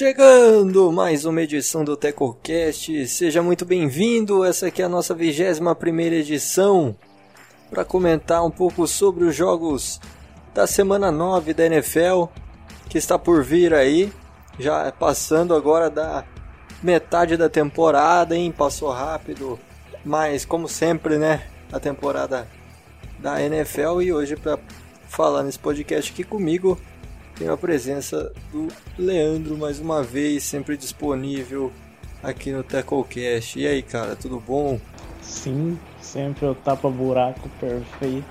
Chegando mais uma edição do TecoCast, seja muito bem-vindo. Essa aqui é a nossa 21 primeira edição para comentar um pouco sobre os jogos da semana 9 da NFL que está por vir aí, já passando agora da metade da temporada, hein? Passou rápido, mas como sempre, né? A temporada da NFL e hoje para falar nesse podcast aqui comigo tenho a presença do Leandro mais uma vez, sempre disponível aqui no TecoCast. E aí, cara, tudo bom? Sim, sempre o tapa-buraco perfeito.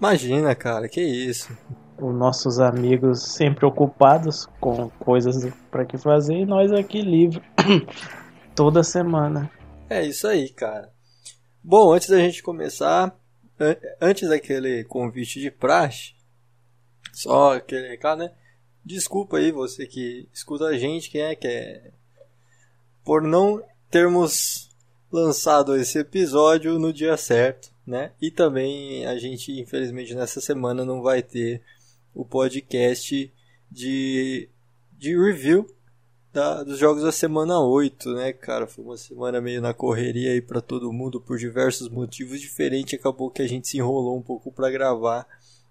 Imagina, cara, que isso. Os nossos amigos sempre ocupados com coisas para que fazer e nós aqui livre toda semana. É isso aí, cara. Bom, antes da gente começar, antes daquele convite de praxe, só aquele recado, né? Desculpa aí você que escuta a gente, quem é que é. Por não termos lançado esse episódio no dia certo, né? E também a gente, infelizmente, nessa semana não vai ter o podcast de, de review da, dos jogos da semana 8, né, cara? Foi uma semana meio na correria aí para todo mundo por diversos motivos diferentes. Acabou que a gente se enrolou um pouco para gravar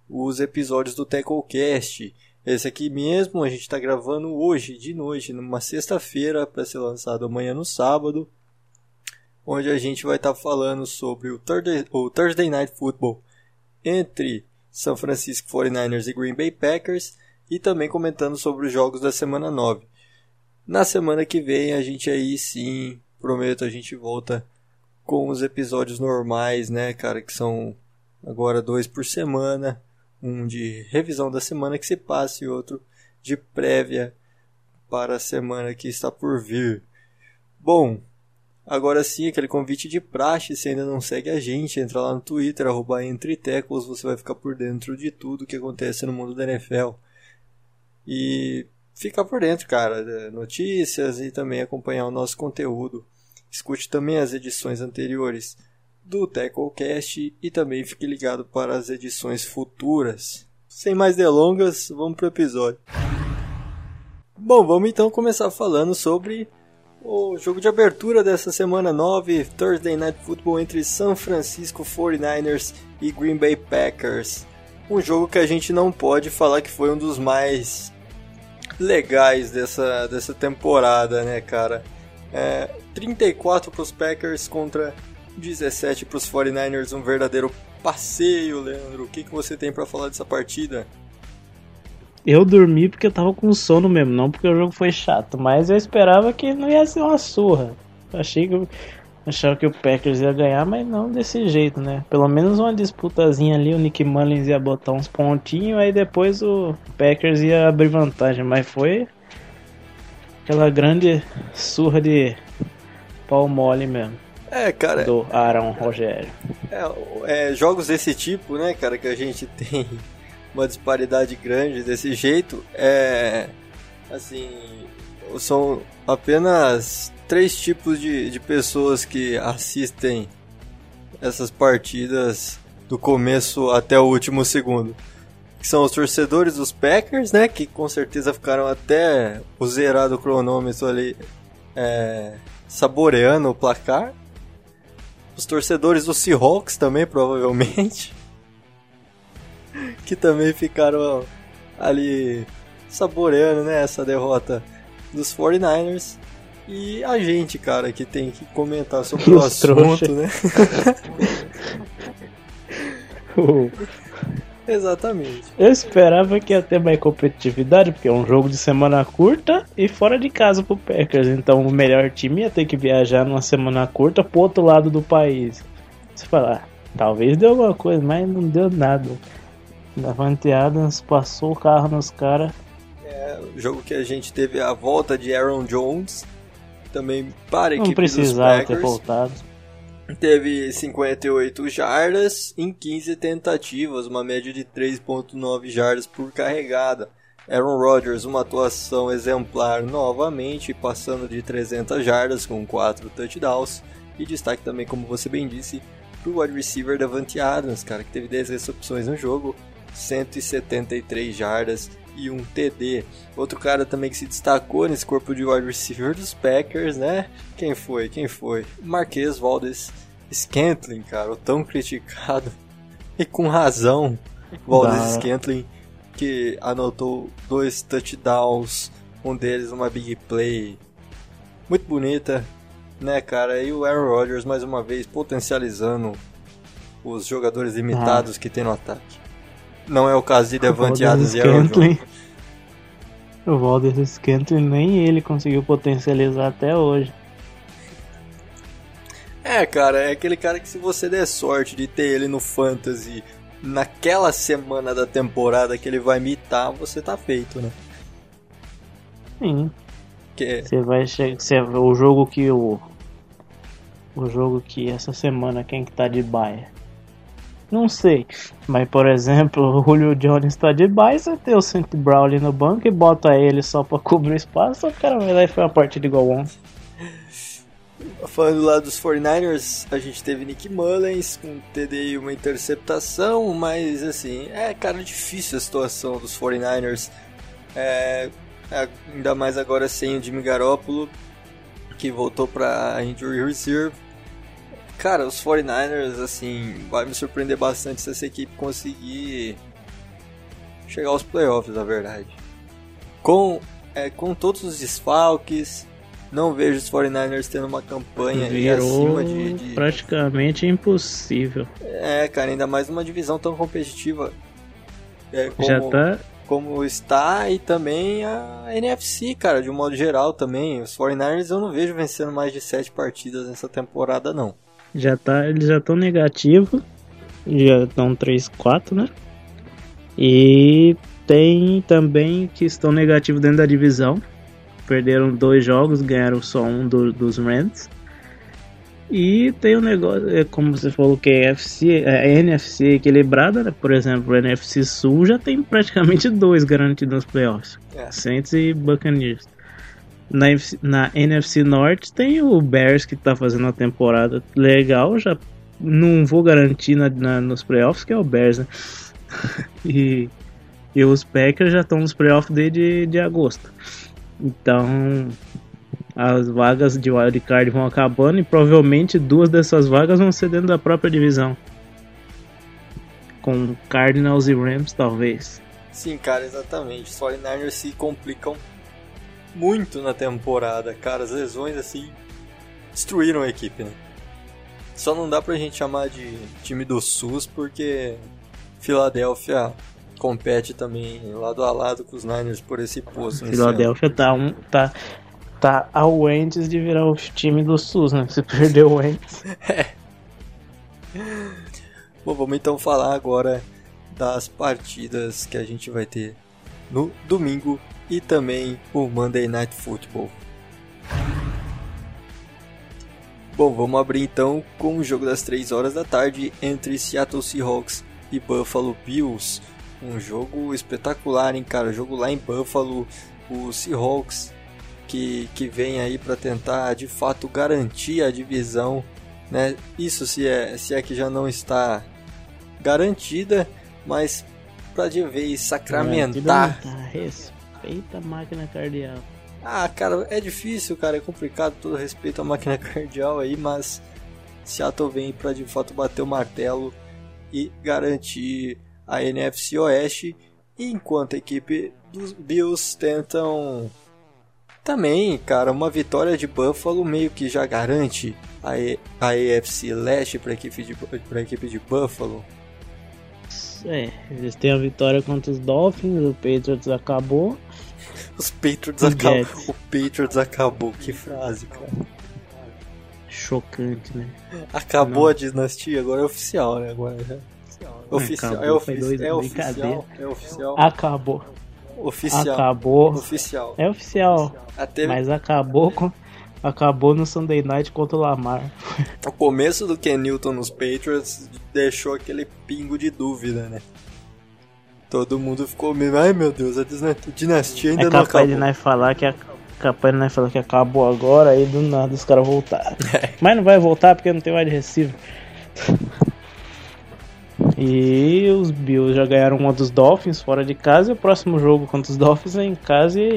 os episódios do TecoCast. Esse aqui mesmo a gente está gravando hoje, de noite, numa sexta-feira, para ser lançado amanhã no sábado, onde a gente vai estar tá falando sobre o Thursday, o Thursday Night Football entre São Francisco 49ers e Green Bay Packers, e também comentando sobre os jogos da semana 9. Na semana que vem a gente aí sim, prometo, a gente volta com os episódios normais, né, cara, que são agora dois por semana um de revisão da semana que se passa e outro de prévia para a semana que está por vir. Bom, agora sim, aquele convite de praxe, se ainda não segue a gente, entra lá no Twitter, arroba entretecos, você vai ficar por dentro de tudo que acontece no mundo da NFL. E ficar por dentro, cara, notícias e também acompanhar o nosso conteúdo. Escute também as edições anteriores do TecoCast e também fique ligado para as edições futuras. Sem mais delongas, vamos para o episódio. Bom, vamos então começar falando sobre o jogo de abertura dessa semana 9, Thursday Night Football entre San Francisco 49ers e Green Bay Packers. Um jogo que a gente não pode falar que foi um dos mais legais dessa, dessa temporada, né, cara? É, 34 para os Packers contra 17 para os 49ers, um verdadeiro passeio, Leandro. O que, que você tem para falar dessa partida? Eu dormi porque eu tava com sono mesmo, não porque o jogo foi chato, mas eu esperava que não ia ser uma surra. Achei que achava que o Packers ia ganhar, mas não desse jeito, né? Pelo menos uma disputazinha ali, o Nick Mullins ia botar uns pontinhos, aí depois o Packers ia abrir vantagem, mas foi aquela grande surra de pau mole mesmo. É, cara. Do Aaron Rogério. É, é, jogos desse tipo, né, cara, que a gente tem uma disparidade grande desse jeito, é. Assim. São apenas três tipos de, de pessoas que assistem essas partidas do começo até o último segundo. Que são os torcedores dos Packers, né? Que com certeza ficaram até o zerado cronômetro ali é, saboreando o placar. Os torcedores do Seahawks também, provavelmente. que também ficaram ali saboreando né, essa derrota dos 49ers. E a gente, cara, que tem que comentar sobre o assunto, né? Exatamente. Eu esperava que ia ter mais competitividade, porque é um jogo de semana curta e fora de casa pro Packers. Então o melhor time ia ter que viajar numa semana curta pro outro lado do país. Você fala, ah, talvez deu alguma coisa, mas não deu nada. Davante Adams passou o carro nos caras. É, o jogo que a gente teve a volta de Aaron Jones, também para a equipe não precisava ter voltado teve 58 jardas em 15 tentativas, uma média de 3.9 jardas por carregada. Aaron Rodgers, uma atuação exemplar novamente, passando de 300 jardas com 4 touchdowns. E destaque também, como você bem disse, para o wide receiver Davante Adams, cara, que teve 10 recepções no jogo, 173 jardas e um TD. Outro cara também que se destacou nesse corpo de wide receiver dos Packers, né? Quem foi? Quem foi? Marquês Valdes Scantling, cara, o tão criticado e com razão. Valdes Scantling que anotou dois touchdowns, um deles uma big play muito bonita, né, cara? E o Aaron Rodgers mais uma vez potencializando os jogadores limitados ah. que tem no ataque. Não é o caso de Devante Adams e Aaron O Valdez Scantling nem ele conseguiu potencializar até hoje. É, cara, é aquele cara que se você der sorte de ter ele no Fantasy naquela semana da temporada que ele vai imitar, você tá feito, né? Sim. Que... Você vai chegar. O jogo que o. O jogo que essa semana quem que tá de baia? Não sei. Mas por exemplo, o Julio Jones tá de baia, você tem o Saint Brown ali no banco e bota ele só pra cobrir espaço, o cara vai lá e foi uma partida igual ontem. Falando lá dos 49ers, a gente teve Nick Mullens com TD e uma interceptação, mas assim, é cara difícil a situação dos 49ers. É, ainda mais agora sem o Jimmy Garoppolo, que voltou para injury reserve. Cara, os 49ers, assim, vai me surpreender bastante se essa equipe conseguir chegar aos playoffs, na verdade. Com, é, com todos os desfalques, não vejo os 49ers tendo uma campanha acima de, de, praticamente impossível. É, cara, ainda mais numa divisão tão competitiva. É, como, Já tá. Como está e também a NFC, cara, de um modo geral também. Os 49ers eu não vejo vencendo mais de 7 partidas nessa temporada, não. Já tá, eles já estão negativos. Já estão 3-4, né? E tem também que estão negativos dentro da divisão perderam dois jogos, ganharam só um do, dos Rams. E tem um negócio, é como você falou que é NFC, é NFC equilibrada, né? por exemplo, o NFC Sul já tem praticamente dois garantidos nos playoffs: é. Saints e Buccaneers. Na, na NFC Norte tem o Bears que tá fazendo uma temporada legal, já não vou garantir na, na, nos playoffs, que é o Bears, né? e, e os Packers já estão nos playoffs desde de agosto. Então, as vagas de wildcard vão acabando e provavelmente duas dessas vagas vão ser dentro da própria divisão. Com Cardinals e Rams, talvez. Sim, cara, exatamente. Os 49ers se complicam muito na temporada, cara. As lesões, assim, destruíram a equipe, né? Só não dá pra gente chamar de time do SUS porque Filadélfia compete também lado a lado com os Niners por esse posto. Filadélfia tá, um, tá, tá ao antes de virar o time do SUS, né? Se perdeu o antes. é. Bom, vamos então falar agora das partidas que a gente vai ter no domingo e também o Monday Night Football. Bom, vamos abrir então com o jogo das 3 horas da tarde entre Seattle Seahawks e Buffalo Bills um jogo espetacular, hein, cara? Jogo lá em Buffalo, o Seahawks que, que vem aí para tentar de fato garantir a divisão, né? Isso se é, se é que já não está garantida, mas para de vez sacramentar. Respeita a máquina cardial. Ah, cara, é difícil, cara, é complicado, todo respeito à máquina cardial aí, mas Seattle vem para de fato bater o martelo e garantir a NFC Oeste, enquanto a equipe dos Bills tentam também, cara, uma vitória de Buffalo meio que já garante a, a AFC Leste para a equipe de equipe de Buffalo. É, eles têm a vitória contra os Dolphins, o Patriots acabou. Os Patriots acabou. O Patriots acabou, que frase, cara. Chocante, né? Acabou Não. a dinastia, agora é oficial, né? Agora já. Oficial, Acabou, é, ofi dois, é oficial, é oficial. Acabou. Oficial. Acabou. Oficial. É oficial. Até... Mas acabou com... Acabou no Sunday Night contra o Lamar. O começo do Ken Newton nos Patriots deixou aquele pingo de dúvida, né? Todo mundo ficou meio, ai meu Deus, a dinastia ainda é não acabou. De nós falar que a, capaz de nós falar que acabou agora, aí do nada os caras voltaram. É. Mas não vai voltar porque não tem mais de receiver. E os Bills já ganharam uma dos Dolphins fora de casa. E o próximo jogo contra os Dolphins é em casa. E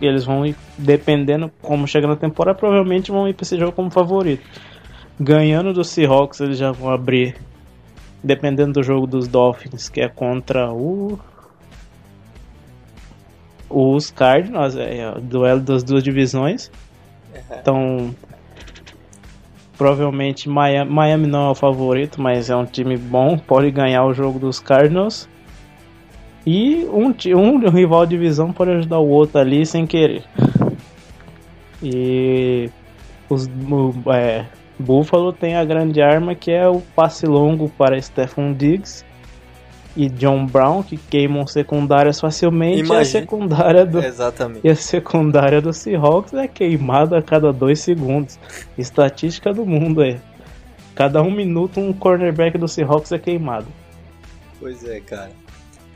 eles vão ir, dependendo como chega na temporada, provavelmente vão ir para esse jogo como favorito. Ganhando do Seahawks, eles já vão abrir. Dependendo do jogo dos Dolphins, que é contra o. Os Cardinals, é, é o duelo das duas divisões. Então, Provavelmente Miami, Miami não é o favorito, mas é um time bom, pode ganhar o jogo dos Cardinals. E um, um rival de divisão pode ajudar o outro ali sem querer. E os é, Buffalo tem a grande arma que é o passe longo para Stephon Diggs e John Brown, que queimam secundárias facilmente, Imagine. e a secundária do Exatamente. E a secundária do Seahawks é queimada a cada dois segundos. Estatística do mundo é. Cada um minuto um cornerback do Seahawks é queimado. Pois é, cara.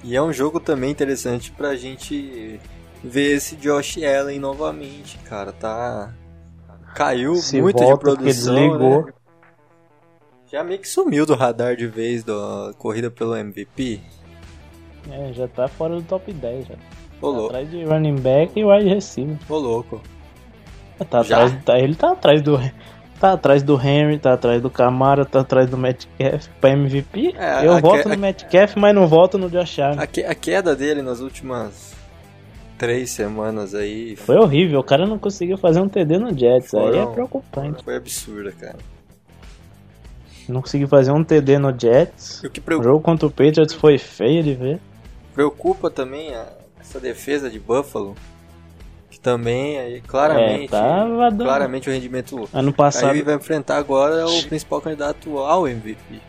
E é um jogo também interessante pra gente ver esse Josh Allen novamente, cara. Tá. Caiu Se muito de produção. Desligou. Né? Já meio que sumiu do radar de vez da corrida pelo MVP. É, já tá fora do top 10 já. Ô, tá atrás de running back e wide receiver. Ô louco. É, tá atrás, tá, ele tá atrás do tá atrás do Henry, tá atrás do Camara, tá atrás do Metcalf pra MVP. É, eu voto no a, Metcalf, mas não voto no Josh Allen. A, a queda dele nas últimas três semanas aí. Foi horrível, o cara não conseguiu fazer um TD no Jets, Foram, aí é preocupante. Foi absurda, cara. Não conseguiu fazer um TD no Jets. O, que preocupa... jogo contra o Patriots foi feio de ver. Preocupa também a, essa defesa de Buffalo. Que também, aí, claramente, é, claramente o rendimento. Ano passado. Aí vai enfrentar agora o principal candidato ao MVP.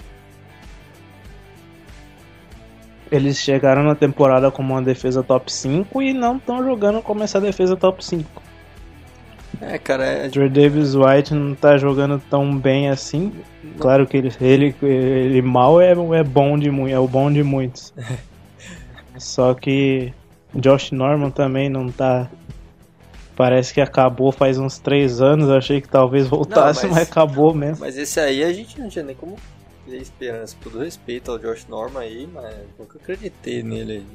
Eles chegaram na temporada como uma defesa top 5 e não estão jogando como essa defesa top 5. É, cara. É... Trey Davis White não tá jogando tão bem assim. Claro que ele, ele, ele mal é, é bom de é o bom de muitos. Só que Josh Norman também não tá. Parece que acabou faz uns três anos. Achei que talvez voltasse, não, mas, mas, acabou mesmo. Mas esse aí a gente não tinha nem como ter esperança. Todo respeito ao Josh Norman aí, mas nunca acreditei nele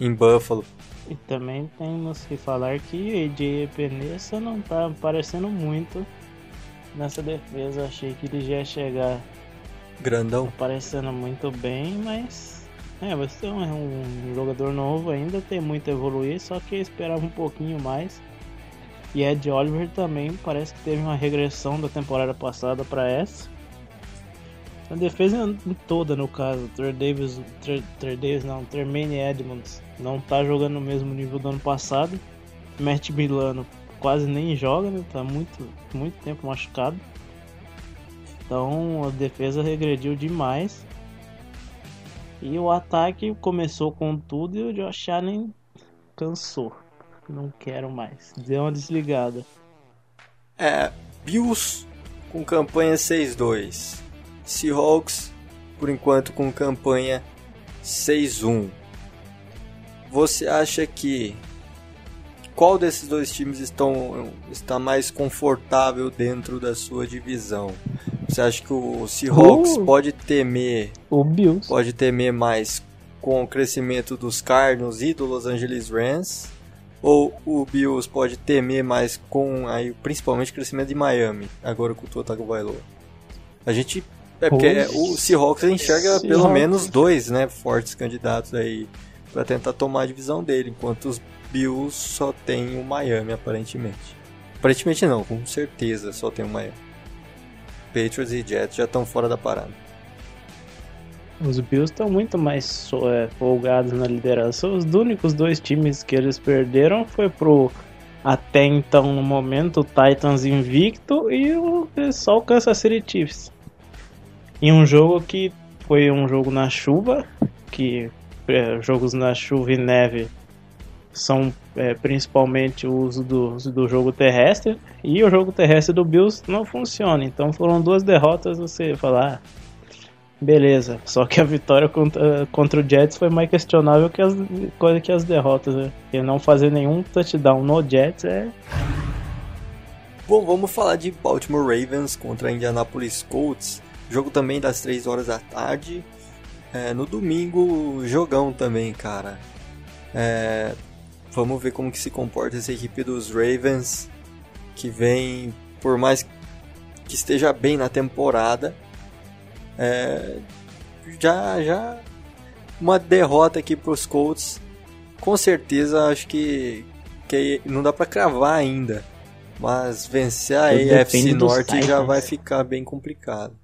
em Buffalo. E também temos que falar que AJ Penessa não tá aparecendo muito nessa defesa. Achei que ele já ia chegar grandão, aparecendo muito bem, mas é, você é um, jogador novo ainda, tem muito a evoluir, só que eu esperava um pouquinho mais. E Ed Oliver também parece que teve uma regressão da temporada passada para essa. A defesa toda, no caso, Trey Davis, Trey, Davis não, Tremaine Edmonds não tá jogando no mesmo nível do ano passado. Matt Milano quase nem joga, né? Tá muito, muito tempo machucado. Então a defesa regrediu demais. E o ataque começou com tudo e o Josh Allen cansou. Não quero mais. Deu uma desligada. É, Bills com campanha 6-2. Seahawks, por enquanto, com campanha 6-1. Você acha que qual desses dois times estão, está mais confortável dentro da sua divisão? Você acha que o Seahawks uh, pode temer o Bills. pode temer mais com o crescimento dos Cardinals e do Los Angeles Rams? Ou o Bills pode temer mais com aí, principalmente o crescimento de Miami, agora com o Tua Tagovailoa? A gente é porque o Seahawks enxerga Seahawks. pelo menos dois, né, fortes candidatos aí para tentar tomar a divisão dele, enquanto os Bills só tem o Miami aparentemente. Aparentemente não, com certeza só tem o Miami. Patriots e Jets já estão fora da parada. Os Bills estão muito mais é, folgados na liderança. Os únicos dois times que eles perderam foi pro até então no momento o Titans invicto e o só o Kansas City Chiefs em um jogo que foi um jogo na chuva, que é, jogos na chuva e neve são é, principalmente o uso do, do jogo terrestre e o jogo terrestre do Bills não funciona. Então foram duas derrotas. Você falar, ah, beleza. Só que a vitória contra, contra o Jets foi mais questionável que as, que as derrotas. Né? E não fazer nenhum touchdown no Jets é. Bom, vamos falar de Baltimore Ravens contra Indianapolis Colts. Jogo também das 3 horas da tarde. É, no domingo, jogão também, cara. É, vamos ver como que se comporta essa equipe dos Ravens, que vem, por mais que esteja bem na temporada, é, já, já uma derrota aqui para os Colts, com certeza acho que, que não dá para cravar ainda, mas vencer a AFC Norte já vai ficar bem complicado.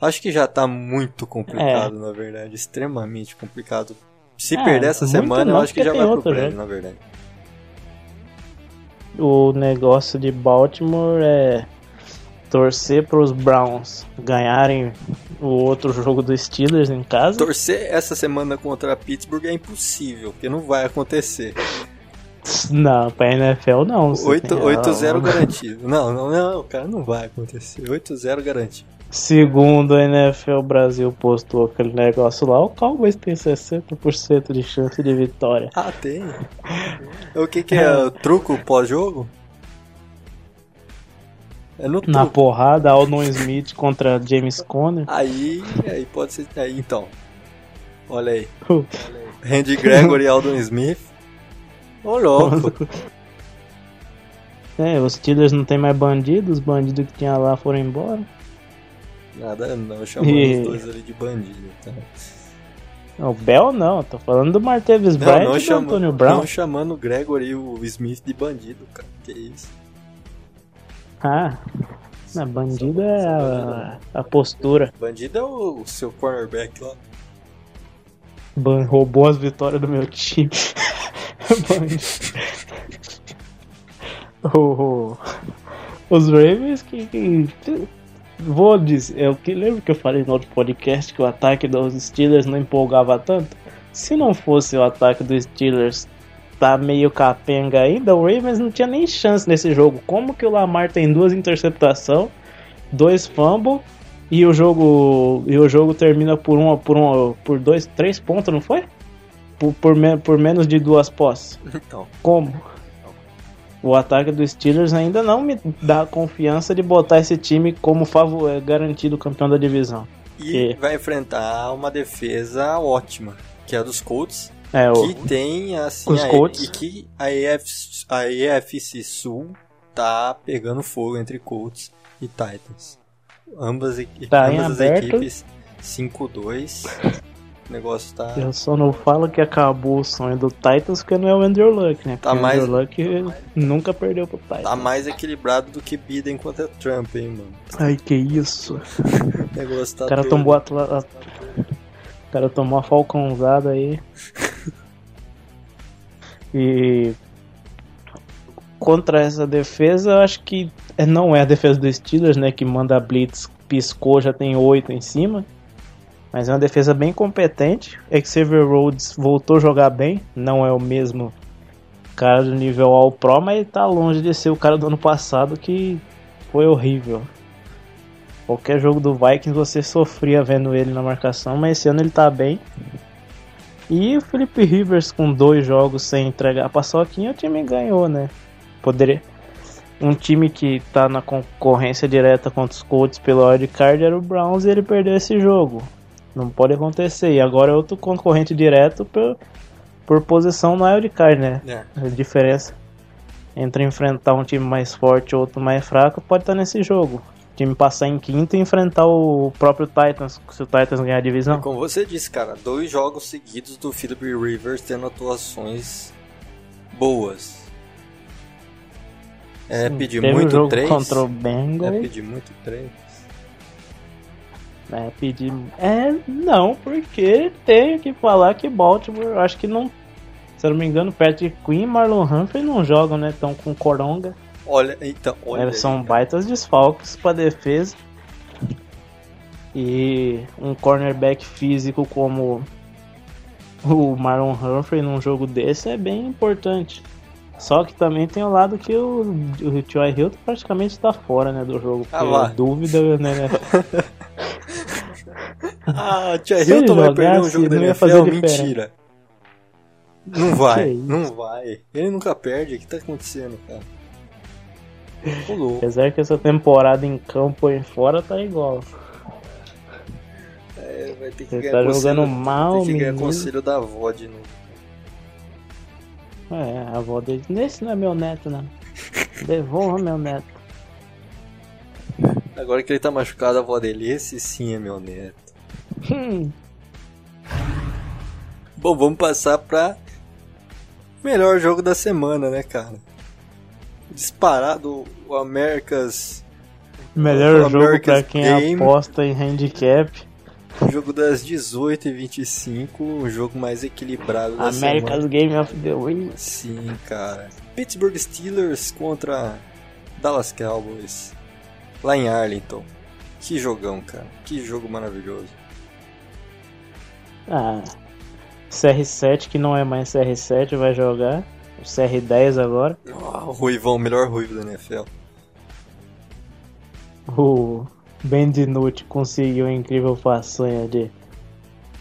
Acho que já tá muito complicado, é. na verdade, extremamente complicado. Se é, perder essa semana, eu acho que já vai pro prêmio, na verdade. O negócio de Baltimore é torcer para os Browns ganharem o outro jogo do Steelers em casa. Torcer essa semana contra a Pittsburgh é impossível, porque não vai acontecer. Não, pra NFL não. 8-0 garantido. Não, não, não, cara, não vai acontecer. 8-0 garantido. Segundo a NFL Brasil postou aquele negócio lá, o Cowboys tem 60% de chance de vitória. Ah, tem? o que, que é? O truco pós-jogo? É no Na porrada, Aldon Smith contra James Conner. Aí, aí pode ser. Aí então. Olha aí. Olha aí. Randy Gregory e Aldon Smith. Ô louco. É, os Steelers não tem mais bandidos, os bandidos que tinha lá foram embora. Nada não, chamando e... os dois ali de bandido, tá? O Bell não, tô falando do Martavis Bryant não, não e do Antônio Brown. Não chamando o Gregory e o Smith de bandido, cara, que isso. Ah, na bandido é a, a, postura. Bandido é o, o seu cornerback lá. Ban roubou as vitórias do meu time. oh, os Ravens que, que, vou dizer, eu que lembro que eu falei no outro podcast que o ataque dos Steelers não empolgava tanto. Se não fosse o ataque dos Steelers tá meio capenga ainda, o Ravens não tinha nem chance nesse jogo. Como que o Lamar tem duas interceptações, dois fumble e o jogo e o jogo termina por uma por um por dois, três pontos, não foi? Por, por, me, por menos de duas posses. Então. Como? O ataque dos Steelers ainda não me dá confiança de botar esse time como favor, é, garantido campeão da divisão. E que... vai enfrentar uma defesa ótima, que é a dos Colts, é, o... que tem assim Os a, Colts. e que a EFC, a EFC Sul tá pegando fogo entre Colts e Titans. Ambas, tá ambas as equipes 5-2. O negócio tá. Eu só não falo que acabou o sonho do Titans porque não é o Andrew Luck, né? Tá mais... o Andrew Luck nunca perdeu pro Titans. Tá mais equilibrado do que Biden contra Trump, hein, mano. Ai, que isso. o negócio tá. O cara tomou a. O cara tomou a falcãozada aí. E contra essa defesa, eu acho que é, não é a defesa dos Steelers, né, que manda a blitz, piscou, já tem oito em cima. Mas é uma defesa bem competente. Xavier Rhodes voltou a jogar bem, não é o mesmo cara do nível All Pro, mas tá longe de ser o cara do ano passado que foi horrível. Qualquer jogo do Vikings você sofria vendo ele na marcação, mas esse ano ele tá bem. E o Felipe Rivers com dois jogos sem entregar a paçoquinha, o time ganhou, né? Poderia. Um time que tá na concorrência direta contra os Colts pelo wildcard era o Browns e ele perdeu esse jogo. Não pode acontecer. E agora é outro concorrente direto por, por posição no wildcard, né? É. A diferença entre enfrentar um time mais forte e outro mais fraco pode estar nesse jogo time passar em quinto e enfrentar o próprio Titans, se o Titans ganhar a divisão. como você disse, cara, dois jogos seguidos do Philip Rivers tendo atuações boas. É Sim, pedir muito jogo três. Contra o Bengals. É pedir muito três. É pedir. É, não, porque tem que falar que Baltimore, acho que não. Se eu não me engano, Patrick Quinn e Marlon Humphrey não jogam, né? Estão com Coronga. Olha, então, olha. É, são baitas desfalques para defesa. E um cornerback físico como o Marlon Humphrey num jogo desse é bem importante. Só que também tem o lado que o, o T.Y. Hilton praticamente está fora né, do jogo. Ah, lá. dúvida, né? ah, o T.Y. Hilton vai perder um jogo da NFL? Mentira. Não vai, não vai. Ele nunca perde. O que tá acontecendo, cara? Apesar que essa temporada em campo e fora tá igual. vai, vai ter que Ele ganhar tá conselho, jogando mal, tem que ganhar menino. conselho da avó de novo. É, a avó dele. Esse não é meu neto, não. Devolva meu neto. Agora que ele tá machucado, a avó dele, esse sim é meu neto. Hum, Bom, vamos passar pra melhor jogo da semana, né, cara? Disparado o America's melhor O jogo pra America's quem Game. aposta em handicap. o jogo das 18 e 25, o jogo mais equilibrado da America's semana. Game of the Week. Sim, cara. Pittsburgh Steelers contra Dallas Cowboys. Lá em Arlington. Que jogão, cara. Que jogo maravilhoso. Ah, CR7 que não é mais CR7 vai jogar. O CR10 agora. Oh, Ruivão, o melhor ruivo da NFL. O Ben DiNucci conseguiu a incrível façanha de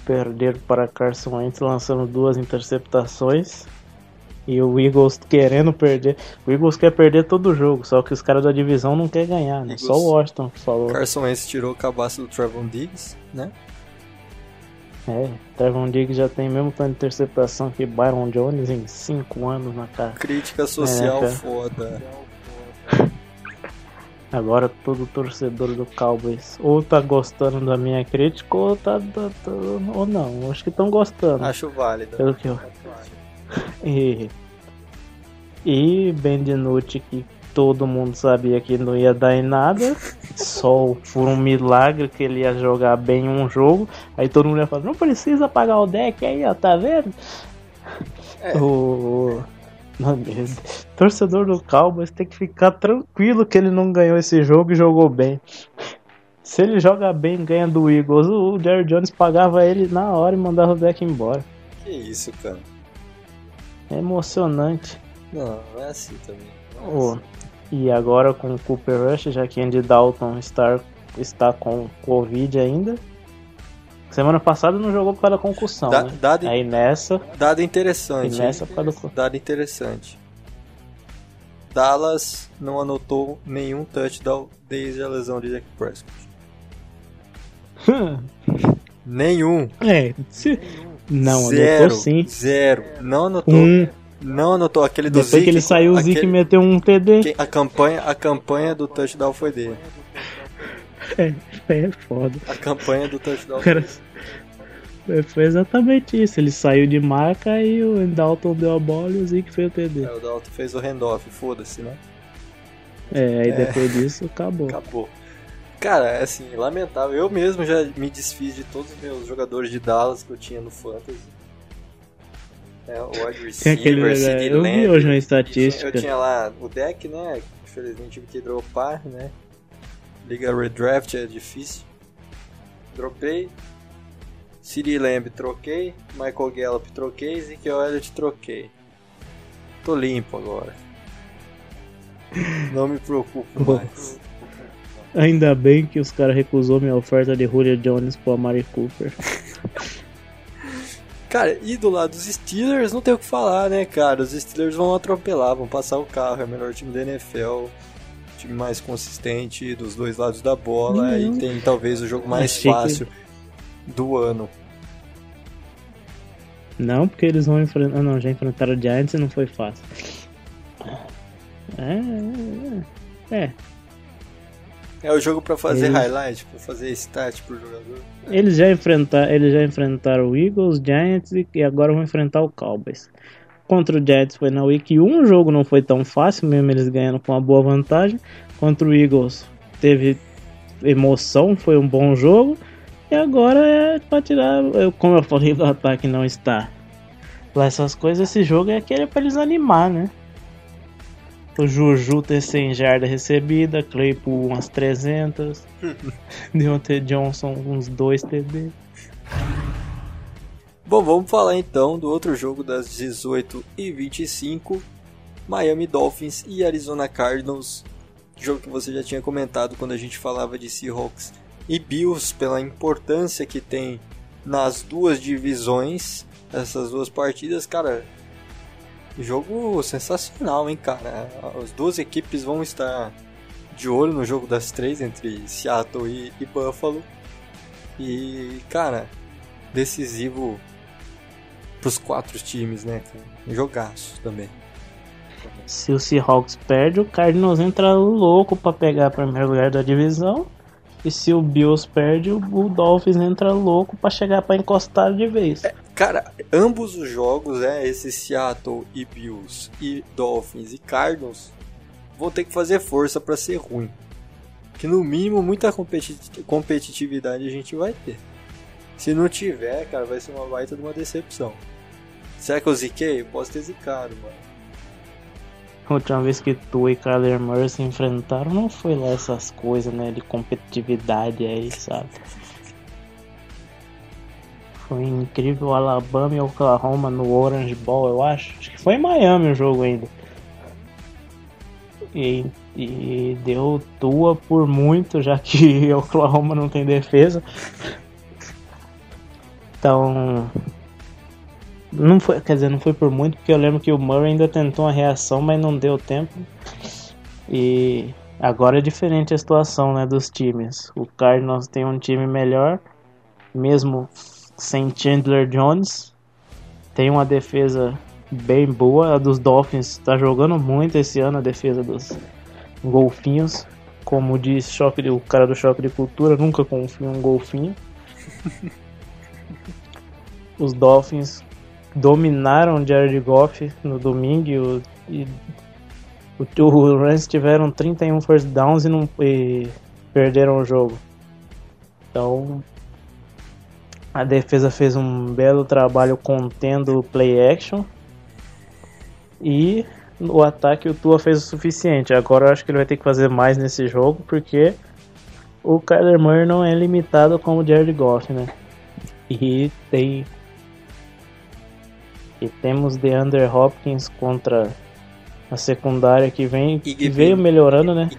perder para Carson Wentz lançando duas interceptações. E o Eagles querendo perder. O Eagles quer perder todo o jogo, só que os caras da divisão não querem ganhar, né? Eagles- Só o Washington que falou. Carson Wentz tirou o cabaço do Trevon Diggs, né? É, Trevon Diggs já tem mesmo tanto de interceptação que Byron Jones em 5 anos na cara. Crítica social cara. foda. Agora todo torcedor do Cowboys ou tá gostando da minha crítica ou tá, tá- tá- ou não, acho que estão gostando. Acho válido. Pelo que eu. E, e Ben DiNucci, que todo mundo sabia que não ia dar em nada, só por um milagre que ele ia jogar bem um jogo. Aí todo mundo ia falar: não precisa pagar o deck aí, ó, tá vendo? É. O, torcedor do Cowboys tem que ficar tranquilo que ele não ganhou esse jogo e jogou bem. Se ele joga bem ganha do Eagles, o Jerry Jones pagava ele na hora e mandava o deck embora. Que isso, cara. É emocionante. Não, não é assim também. É Ô, assim. E agora com o Cooper Rush, já que Andy Dalton está, está com Covid ainda. Semana passada não jogou por causa da concussão, Da- né? dado, Aí nessa, dado interessante. nessa por causa do. Dado interessante. Dallas não anotou nenhum touchdown desde a lesão de Jack Prescott. Nenhum. é, se... Não, zero. anotou sim. Zero. Não anotou. Um, Não anotou aquele do depois Zeke. que ele saiu, o Zeke aquele- meteu um TD. A campanha, a campanha do touchdown foi dele. É, é foda. A campanha do touchdown. Cara... É, Foi exatamente isso. Ele saiu de marca e o Dalton deu a bola e o Zeke fez o TD. É, o Dalton fez o handoff, foda-se, né? É, aí depois disso acabou. Acabou. Cara, é assim, lamentável. Eu mesmo já me desfiz de todos os meus jogadores de Dallas que eu tinha no Fantasy. É, o wide receiver, aquele. CD Eu vi hoje uma Eu estatística. tinha lá o deck, né? Infelizmente tive que dropar, né? Liga Redraft é difícil. Dropei. CD Lamb troquei. Michael Gallup troquei. Ezekiel Elliott troquei. Tô limpo agora. Não me preocupo mais. Ainda bem que os caras recusou minha oferta de Julio Jones pro Amari Cooper. Cara, e do lado dos Steelers não tem o que falar, né, cara? Os Steelers vão atropelar, vão passar o carro, é o melhor time da NFL, time mais consistente dos dois lados da bola Uhum. e tem talvez o jogo mais Achei que- fácil do ano. Não, porque eles vão enfrentar. Ah, não, já enfrentaram o Giants e não foi fácil. É. é, É. É o jogo pra fazer Eles- highlight, pra fazer stat pro jogador. Eles já, enfrentar, eles já enfrentaram o Eagles, Giants e, agora vão enfrentar o Cowboys. Contra o Giants foi na Week 1, o jogo não foi tão fácil, mesmo eles ganhando com uma boa vantagem. Contra o Eagles teve emoção, foi um bom jogo. E agora é pra tirar, como eu falei do ataque não está. Lá essas coisas, esse jogo é aquele pra eles animar, né? O Juju ter 100 jardas recebida, Claypool umas 300, Deontay Johnson uns 2 TD. Bom, vamos falar então do outro jogo das 18 e 25, Miami Dolphins e Arizona Cardinals. Jogo que você já tinha comentado quando a gente falava de Seahawks e Bills pela importância que tem nas duas divisões, essas duas partidas, cara. Jogo sensacional, hein, cara. As duas equipes vão estar de olho no jogo das três entre Seattle e, e Buffalo. E, cara, decisivo pros quatro times, né? Jogaço também. Se o Seahawks perde, o Cardinals entra louco para pegar o primeiro lugar da divisão. E se o Bills perde, o Dolphins entra louco para chegar para encostar de vez. É, cara, ambos os jogos, é, esse Seattle e Bills e Dolphins e Cardinals vão ter que fazer força para ser ruim. Que no mínimo muita competitividade a gente vai ter. Se não tiver, cara, vai ser uma baita de uma decepção. Será que eu ziquei? Eu posso ter zicado, mano. A última vez que tu e Kyler Murray se enfrentaram não foi lá essas coisas, né, de competitividade aí, sabe? Foi incrível Alabama e Oklahoma no Orange Bowl, eu acho. Acho que foi em Miami o jogo ainda. E, e deu tua por muito, já que Oklahoma não tem defesa. Então, não foi, quer dizer, não foi por muito, porque eu lembro que o Murray ainda tentou uma reação, mas não deu tempo. E agora é diferente a situação, né, dos times. O Cardinals tem um time melhor, mesmo sem Chandler Jones. Tem uma defesa bem boa. A dos Dolphins está jogando muito esse ano a defesa dos golfinhos. Como diz choque o cara do choque de cultura, nunca confio em um golfinho. Os Dolphins dominaram Jared Goff no domingo e, o, e o, o Rams tiveram 31 first downs e, não, e perderam o jogo. Então a defesa fez um belo trabalho contendo o play action e o ataque o Tua fez o suficiente. Agora eu acho que ele vai ter que fazer mais nesse jogo porque o Kyler Murray não é limitado como o Jared Goff, né? E tem e temos DeAndre Hopkins contra a secundária que vem que veio melhorando, né?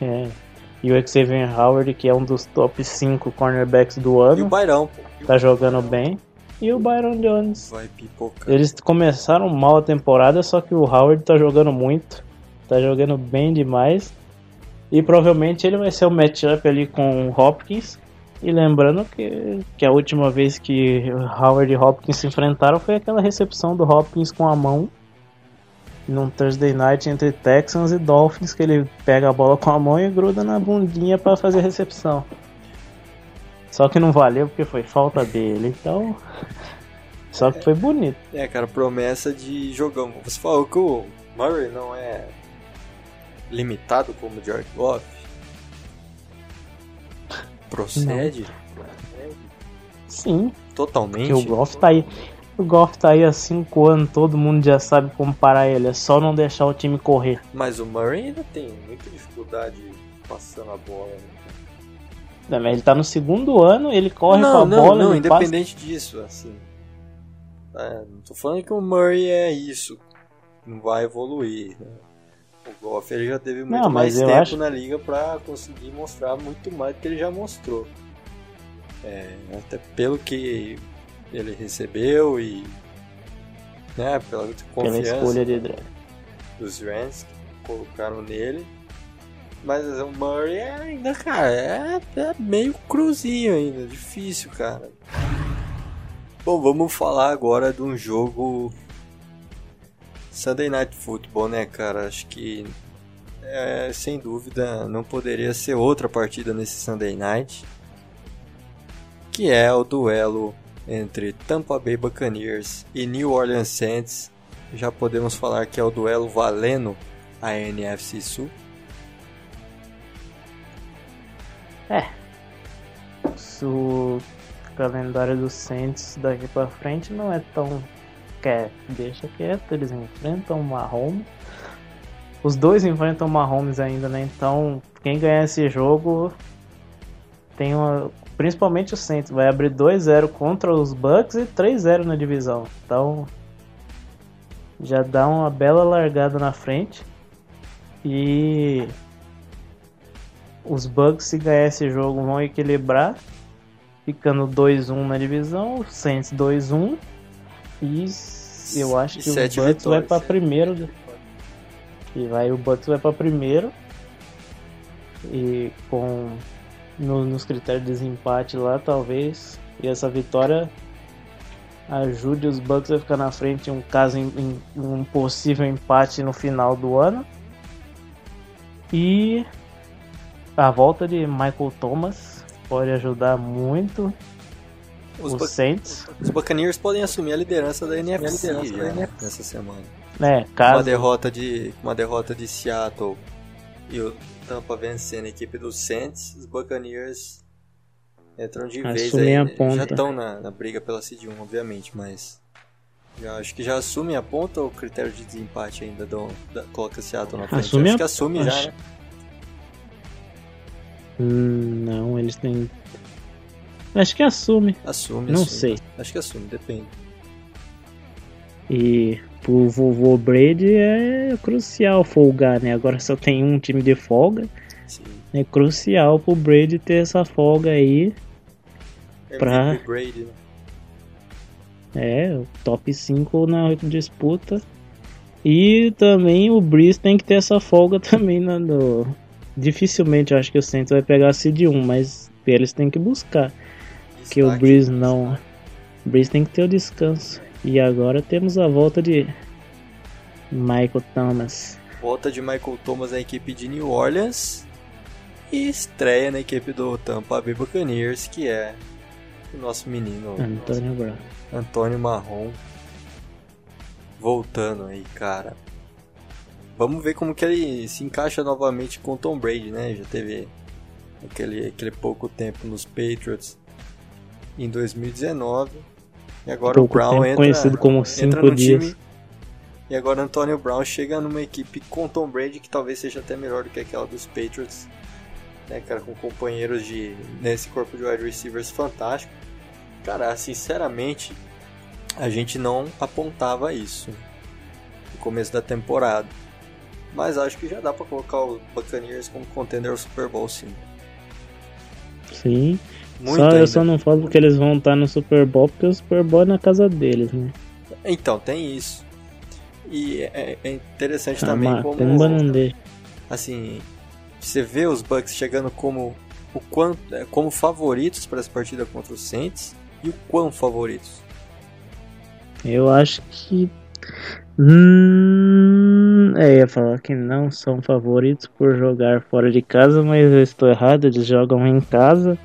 É. E o Xavier Howard, que é um dos top 5 cornerbacks do ano. E o Bairão, pô. Tá jogando bem. E o Byron Jones. Vai pipocar. Eles começaram mal a temporada, só que o Howard tá jogando muito. Tá jogando bem demais. E provavelmente ele vai ser o matchup ali com o Hopkins. E lembrando que, que a última vez que Howard e Hopkins se enfrentaram foi aquela recepção do Hopkins com a mão num Thursday Night entre Texans e Dolphins, que ele pega a bola com a mão e gruda na bundinha para fazer recepção. Só que não valeu porque foi falta dele, então. Só que foi bonito. É, cara, promessa de jogão. Você falou que o Murray não é limitado como o George Goff. Procede? Sim. Totalmente. Porque o Goff tá aí. O Goff tá aí há 5 anos, todo mundo já sabe como parar ele, é só não deixar o time correr. Mas o Murray ainda tem muita dificuldade passando a bola. Né? Não, ele tá no segundo ano, ele corre não, com a não, bola. Não, independente passa... disso, assim. É, não tô falando que o Murray é isso, não vai evoluir. Né? O Goff ele já teve muito não, mais tempo acho... na liga para conseguir mostrar muito mais do que ele já mostrou. É, até pelo que ele recebeu e né, pela confiança pela escolha de draft. dos Rams que colocaram nele. Mas o Murray é ainda, cara, é, é meio cruzinho ainda, difícil, cara. Bom, vamos falar agora de um jogo Sunday Night Football, né, cara? Acho que é, sem dúvida não poderia ser outra partida nesse Sunday Night, que é o duelo entre Tampa Bay Buccaneers e New Orleans Saints. Já podemos falar que é o duelo valendo a NFC Sul. É. O calendário dos Saints daqui para frente não é tão quer, deixa quieto, eles enfrentam o Mahomes. Os dois enfrentam o Mahomes ainda, né? Então, quem ganhar esse jogo tem uma. Principalmente o Saints, vai abrir 2-0 contra os Bucks e 3-0 na divisão. Então, já dá uma bela largada na frente. E os Bucks, se ganhar esse jogo, vão equilibrar, ficando 2-1 na divisão, o Saints 2-1 e eu acho que o Bucks vitórias, vai para primeiro. E vai o Bucks vai para primeiro. E com no, nos critérios de desempate lá, talvez. E essa vitória ajude os Bucks a ficar na frente em um caso em, em um possível empate no final do ano. E a volta de Michael Thomas pode ajudar muito os, os Saints. Os Buccaneers podem assumir a liderança da NFC, a liderança já, nessa semana. É, caso... uma derrota de uma derrota de Seattle e o Tampa vencendo a equipe dos Saints, os Buccaneers entram de vez aí. A ponta. Já estão na, na briga pela seed 1, obviamente, mas já, acho que já assumem a ponta ou o critério de desempate ainda do, da, coloca Seattle na frente? Assume acho a... que assume acho... já, né? Hum, não, eles têm. Acho que assume. Assume, Não assume. sei. Acho que assume, depende. E pro vovô Brady é crucial folgar, né? Agora só tem um time de folga. Sim. É crucial pro Brady ter essa folga aí. Pra- MVP Brady, né? É, o top 5 na disputa. E também o Breeze tem que ter essa folga também na, no... Dificilmente eu acho que o Saints vai pegar a seed 1, mas eles têm que buscar. Que o Destaque. Breeze não. O Breeze tem que ter o descanso. E agora temos a volta de Michael Thomas. Volta de Michael Thomas na equipe de New Orleans e estreia na equipe do Tampa Bay Buccaneers, que é o nosso menino Antônio Brown. Antônio Marrom voltando aí, cara. Vamos ver como que ele se encaixa novamente com o Tom Brady, né? Já teve aquele, aquele pouco tempo nos Patriots em 2019 e agora Pouco o Brown entra, conhecido como cinco dias. time e agora Antônio Brown chega numa equipe com Tom Brady que talvez seja até melhor do que aquela dos Patriots, né, cara, com companheiros de nesse corpo de wide receivers fantástico. Cara, sinceramente, a gente não apontava isso no começo da temporada. Mas acho que já dá pra colocar os Buccaneers como contender ao Super Bowl sim. Sim. Muito só, ainda. eu só não falo porque eles vão estar no Super Bowl, porque o Super Bowl é na casa deles, né? Então, tem isso. E é, é interessante Ah, também mas como Pumba não deixa. assim, você vê os Bucks chegando como o quanto é, como favoritos para essa partida contra os Saints e o quão favoritos. Eu acho que. Hum, é, ia falar que não são favoritos por jogar fora de casa, mas eu estou errado, eles jogam em casa.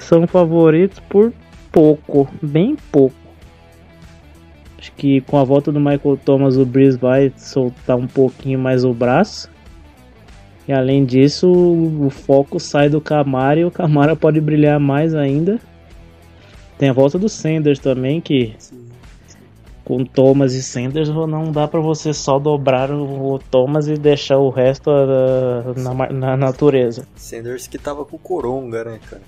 São favoritos por pouco, bem pouco. Acho que com a volta do Michael Thomas, o Breeze vai soltar um pouquinho mais o braço. E além disso, o foco sai do Camara e o Camara pode brilhar mais ainda. Tem a volta do Sanders também, que com Thomas e Sanders não dá pra você só dobrar o, Thomas e deixar o resto ah, na, na natureza. Sanders que tava com Coronga, né, cara?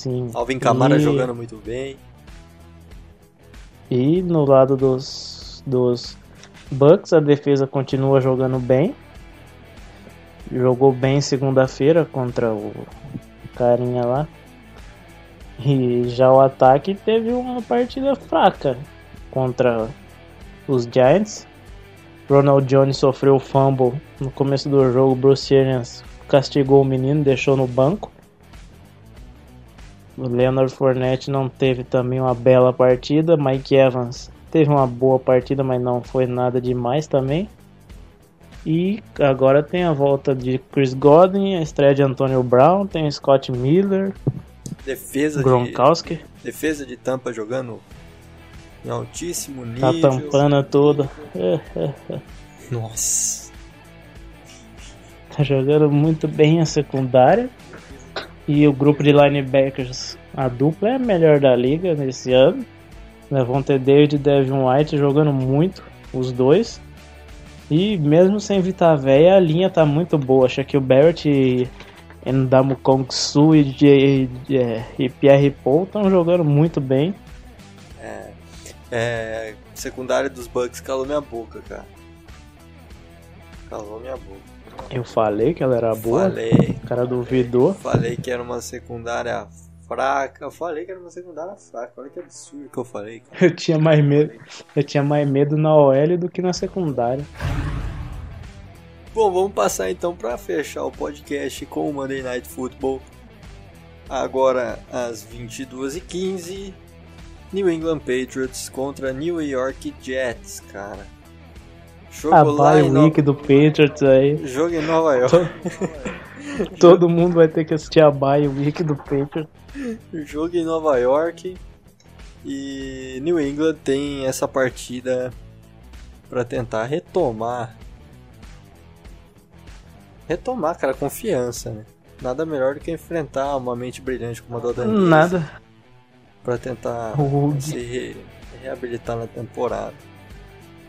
Sim. Alvin Kamara E- jogando muito bem. E no lado dos, dos Bucks, a defesa continua jogando bem. Jogou bem segunda-feira contra o carinha lá. E já o ataque teve uma partida fraca contra os Giants. Ronald Jones sofreu fumble no começo do jogo. Bruce Arians castigou o menino, deixou no banco. O Leonard Fournette não teve também uma bela partida. Mike Evans teve uma boa partida, mas não foi nada demais também. E agora tem a volta de Chris Godwin, a estreia de Antonio Brown, tem Scott Miller, Defesa de, Gronkowski, defesa de Tampa jogando em altíssimo tá nível. tampando tudo. Nossa. Tá jogando muito bem a secundária. E o grupo de linebackers, a dupla é a melhor da liga nesse ano. Levante David e Devin White jogando muito, os dois. E mesmo sem Vitaveia, a linha tá muito boa. Shaquille Barrett e Ndamu Kong Su e, J- é, e Pierre Paul estão jogando muito bem. É, secundária dos Bucks calou minha boca, cara. Calou minha boca. Eu falei que ela era boa, Falei, o cara duvidou. falei que era uma secundária fraca. Eu falei que era uma secundária fraca. Olha que absurdo que eu falei, cara. Eu tinha mais medo, eu tinha mais medo na OL do que na secundária. Bom, vamos passar então para fechar o podcast com o Monday Night Football. Agora às 22h15, New England Patriots contra New York Jets, cara. Jogo a bye week no... do Patriots aí. Jogo em Nova York. Todo mundo vai ter que assistir a bye week do Patriots. Jogo em Nova York. E New England tem essa partida para tentar retomar retomar, cara, confiança, né? Nada melhor do que enfrentar uma mente brilhante como a do Adam Nada. Pra tentar se re reabilitar na temporada.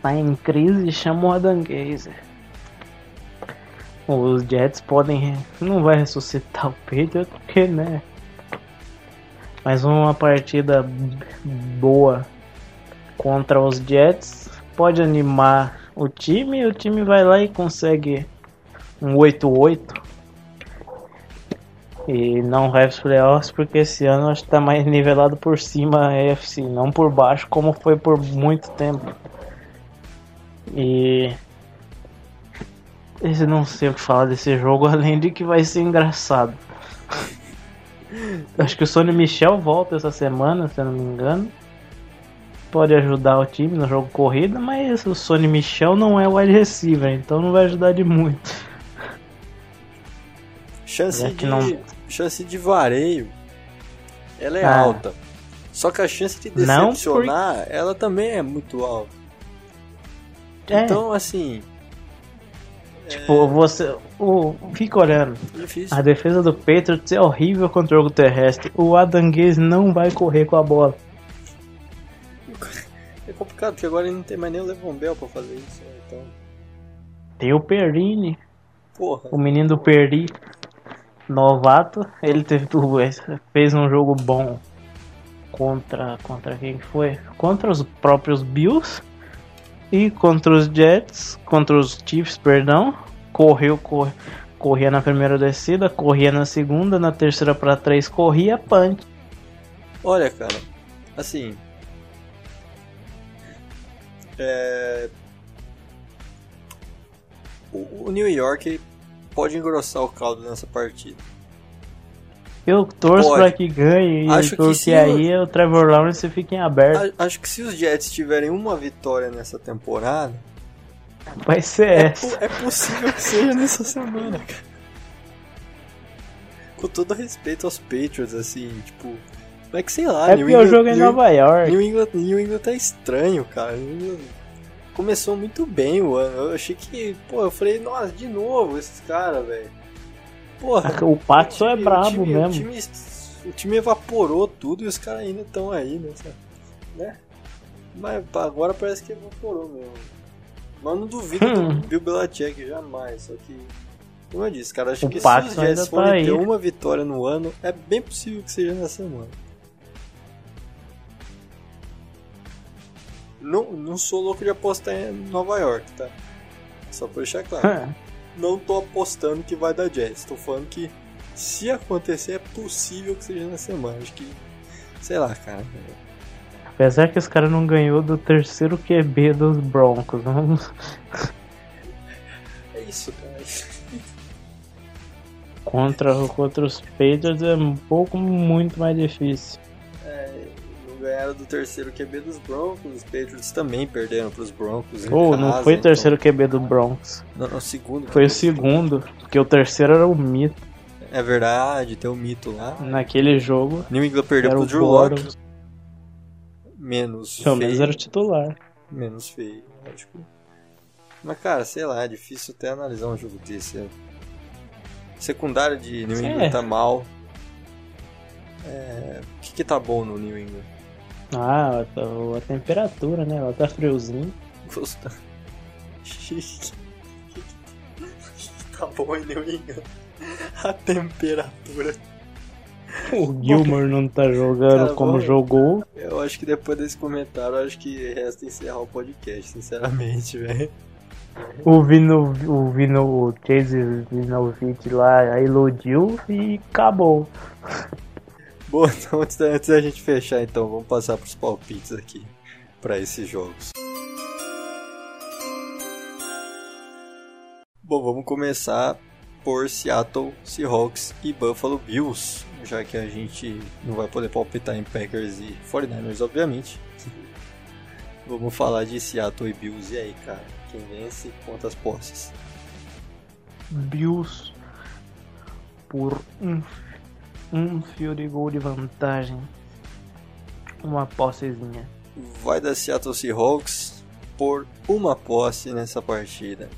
Tá em crise, chama o Adam Gazer. Os Jets podem. Não vai ressuscitar o Patriot, porque, né? Mas uma partida boa contra os Jets pode animar o time. O time vai lá e consegue um 8-8. E não vai os playoffs porque esse ano acho que tá mais nivelado por cima a EFC, não por baixo como foi por muito tempo. E eu não sei o que falar desse jogo além de que vai ser engraçado. Acho que o Sony Michel volta essa semana, se eu não me engano. Pode ajudar o time no jogo corrida, mas o Sony Michel não é wide receiver, então não vai ajudar de muito. Chance, de, não... chance de vareio, ela é ah. alta. Só que a chance de decepcionar, por... ela também é muito alta. É. Então, assim. Tipo, é... você. O, fica olhando. Difícil. A defesa do Patriots é horrível contra o jogo terrestre. O Adanguês não vai correr com a bola. É complicado, porque agora ele não tem mais nem o Levon Bell pra fazer isso. Né? Então... Tem o Perrine. Porra. O menino do Perdi novato, ele teve, fez um jogo bom contra contra quem foi? Contra os próprios Bills e contra os Jets, contra os Chiefs, perdão. Correu, cor, corria na primeira descida, corria na segunda, na terceira para três corria punch. Olha, cara, assim, é... o New York pode engrossar o caldo nessa partida. Eu torço pode. pra que ganhe, acho porque que aí o... o Trevor Lawrence fica em aberto. Acho que se os Jets tiverem uma vitória nessa temporada, vai ser é, essa. É possível que seja nessa semana, cara. Com todo respeito aos Patriots, assim, tipo. É que sei lá, é New England, o jogo em Nova York. New England, New England tá estranho, cara. New England começou muito bem o ano. Eu achei que, pô, eu falei, nossa, de novo esses caras, velho. Porra, o Pato é brabo mesmo. O time, o time, evaporou tudo e os caras ainda estão aí, né? né? Mas agora parece que evaporou mesmo. Mas não duvido hum. do Bill Belichick, jamais. Só que, como eu disse, cara, acho o que se os Jets tá forem ter uma vitória no ano, é bem possível que seja nessa semana. Não, não sou louco de apostar em Nova York, tá? Só pra deixar claro. não tô apostando que vai dar Jets. Tô falando que se acontecer é possível que seja na semana. Acho que. Sei lá, cara. Apesar que esse cara não ganhou do terceiro QB dos Broncos. Não... É isso, cara. Contra, contra os Patriots é um pouco muito mais difícil ganharam do terceiro QB dos Broncos, os Patriots também perderam para os Broncos. Oh, casa, não foi o terceiro então... QB do Broncos. Não, não, o segundo. Foi o segundo, porque o terceiro era o mito. É verdade, tem o um mito lá. Naquele jogo. New England perdeu pro Drew Locke. Menos Pelo menos era o titular. Menos feio, lógico. Mas, cara, sei lá, é difícil até analisar um jogo desse. É... Secundário de New England é. tá mal. É... O que, que tá bom no New England? Ah, a, a temperatura, né? Ela tá friozinho. Gosta. tá bom New England. A temperatura. O Gilmore não tá jogando Cara, como jogou. Eu acho que depois desse comentário, acho que resta encerrar o podcast, sinceramente, velho. O Vino, o Vino, o Chase Vinovich lá iludiu e acabou. Bom, então antes da, antes da gente fechar, então, vamos passar para os palpites aqui para esses jogos. Bom, vamos começar por Seattle Seahawks e Buffalo Bills, já que a gente não vai poder palpitar em Packers e 49ers, obviamente. vamos falar de Seattle e Bills. E aí, cara? Quem vence? Quantas posses? Bills por um, um field goal de vantagem. Uma possezinha. Vai da Seattle Seahawks por uma posse nessa partida.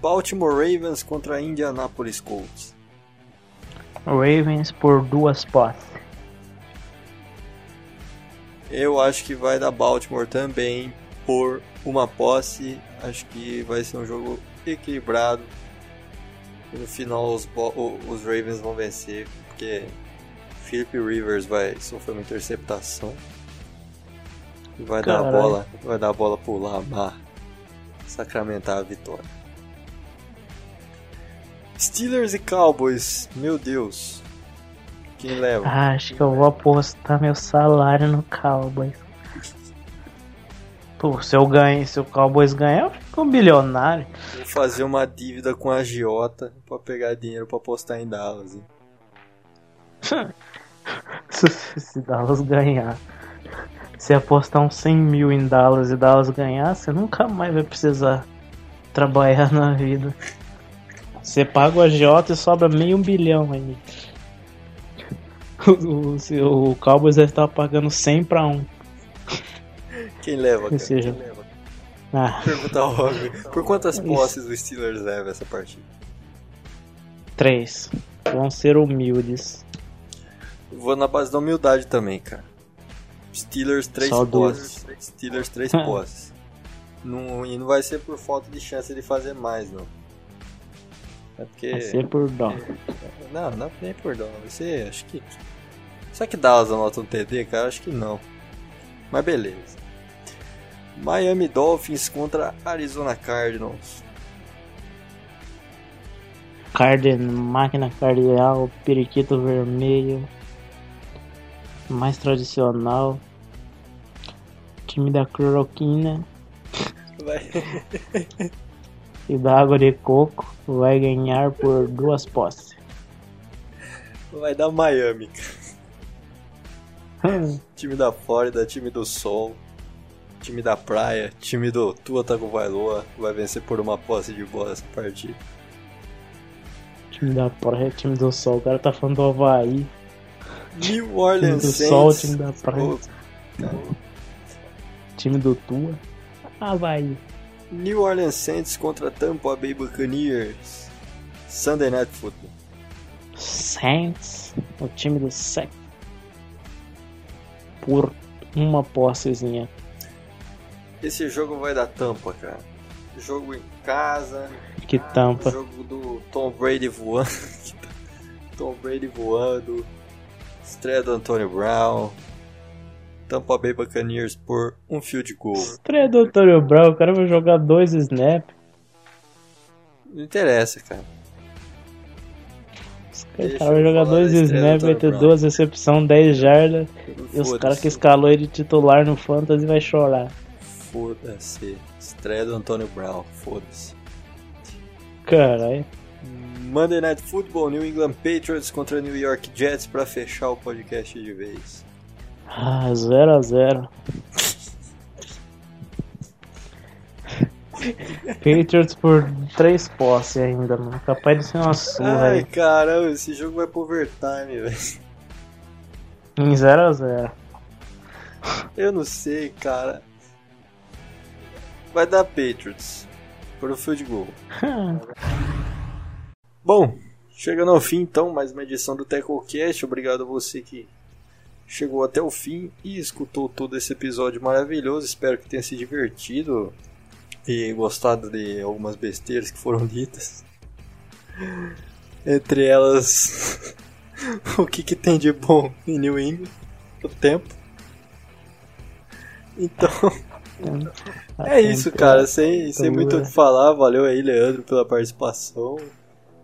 Baltimore Ravens contra Indianapolis Colts. Ravens por duas posses. Eu acho que vai da Baltimore também por uma posse. Acho que vai ser um jogo equilibrado. E no final os, os Ravens vão vencer, porque Philip Rivers vai sofrer uma interceptação. E vai Caralho. dar a bola, vai dar a bola pro Lamar sacramentar a vitória. Steelers e Cowboys, meu Deus. Quem leva? Ah, acho que eu vou apostar meu salário no Cowboys. Pô, se eu ganho, se o Cowboys ganhar, eu um bilionário. Vou fazer uma dívida com a Giota pra pegar dinheiro pra apostar em Dallas. Hein? se Dallas ganhar, se apostar uns 100 mil em Dallas e Dallas ganhar, você nunca mais vai precisar trabalhar na vida. Você paga o agiota e sobra meio um bilhão aí. O, o, o Cowboys deve estar pagando 100 para 1. Quem leva, cara? Seja... Quem leva? Ah. Pergunta óbvio. Por quantas posses o Steelers leva essa partida? Três. Vão ser humildes. Vou na base da humildade também, cara. Steelers três Só posses. Duas. Steelers três posses. Não, e não vai ser por falta de chance de fazer mais, não. É porque. Vai ser por dó. Não, não é nem por dó. Vai ser, acho que. Será que Dallas anota um TD, cara? Acho que não. Mas beleza. Miami Dolphins contra Arizona Cardinals. Carden, máquina cardeal, periquito vermelho. Mais tradicional. Time da cloroquina. Vai. e da água de coco vai ganhar por duas posses. Vai dar Miami. time da Flórida, time do Sol, time da praia, time do Tua Tagovailoa vai vencer por uma posse de bola essa partida. Time da praia, time do Sol, o cara tá falando do Havaí. New Orleans time do Saints. Sol, time da praia. Oh, time do Tua. Havaí. New Orleans Saints contra Tampa Bay Buccaneers. Sunday Night Football. Saints, o time do Saints. Por uma possezinha. Esse jogo vai dar tampa, cara. Jogo em casa. Que tampa. Jogo do Tom Brady voando. Tom Brady voando. Estreia do Antonio Brown. Tampa Bay Buccaneers por um field goal. Estreia do Antonio Brown, o cara vai jogar dois snaps. Não interessa, cara. O cara vai jogar dois snaps, vai ter duas recepções, 10 jardas. E os caras que escalou ele titular no Fantasy vai chorar. Foda-se. Estreia do Antonio Brown, foda-se. Caralho. Monday Night Football, New England Patriots contra New York Jets para fechar o podcast de vez. Ah, 0 a 0 Patriots por 3 posses ainda, mano. Capaz de ser uma surra Ai, aí. caramba, esse jogo vai pro overtime, velho. Em 0x0. Eu não sei, cara. Vai dar Patriots. Por o field goal. Bom, chegando ao fim então, mais uma edição do TecoCast. Obrigado a você que chegou até o fim e escutou todo esse episódio maravilhoso. Espero que tenha se divertido e gostado de algumas besteiras que foram ditas. Entre elas, o que, que tem de bom em New England? O tempo. Então, é isso, cara. Sem, sem muito o que falar. Valeu aí, Leandro, pela participação.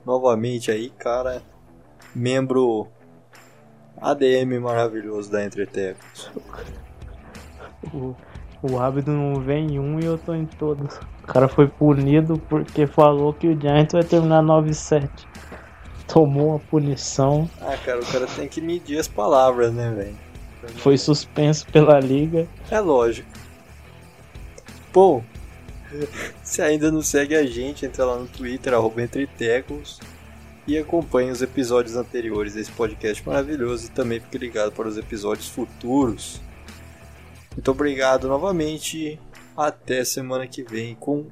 Novamente aí, cara. Membro ADM maravilhoso da Entretecos. O árbitro não vem em um e eu tô em todos. O cara foi punido porque falou que o Giants vai terminar 9-7. Tomou uma punição. Ah, cara, o cara tem que medir as palavras, né, velho? Foi suspenso pela liga. É lógico. Bom, se ainda não segue a gente, entra lá no Twitter, arroba Entre Tecos, e acompanhe os episódios anteriores desse podcast maravilhoso e também fique ligado para os episódios futuros. Muito obrigado novamente. Até semana que vem com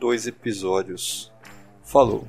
dois episódios. Falou!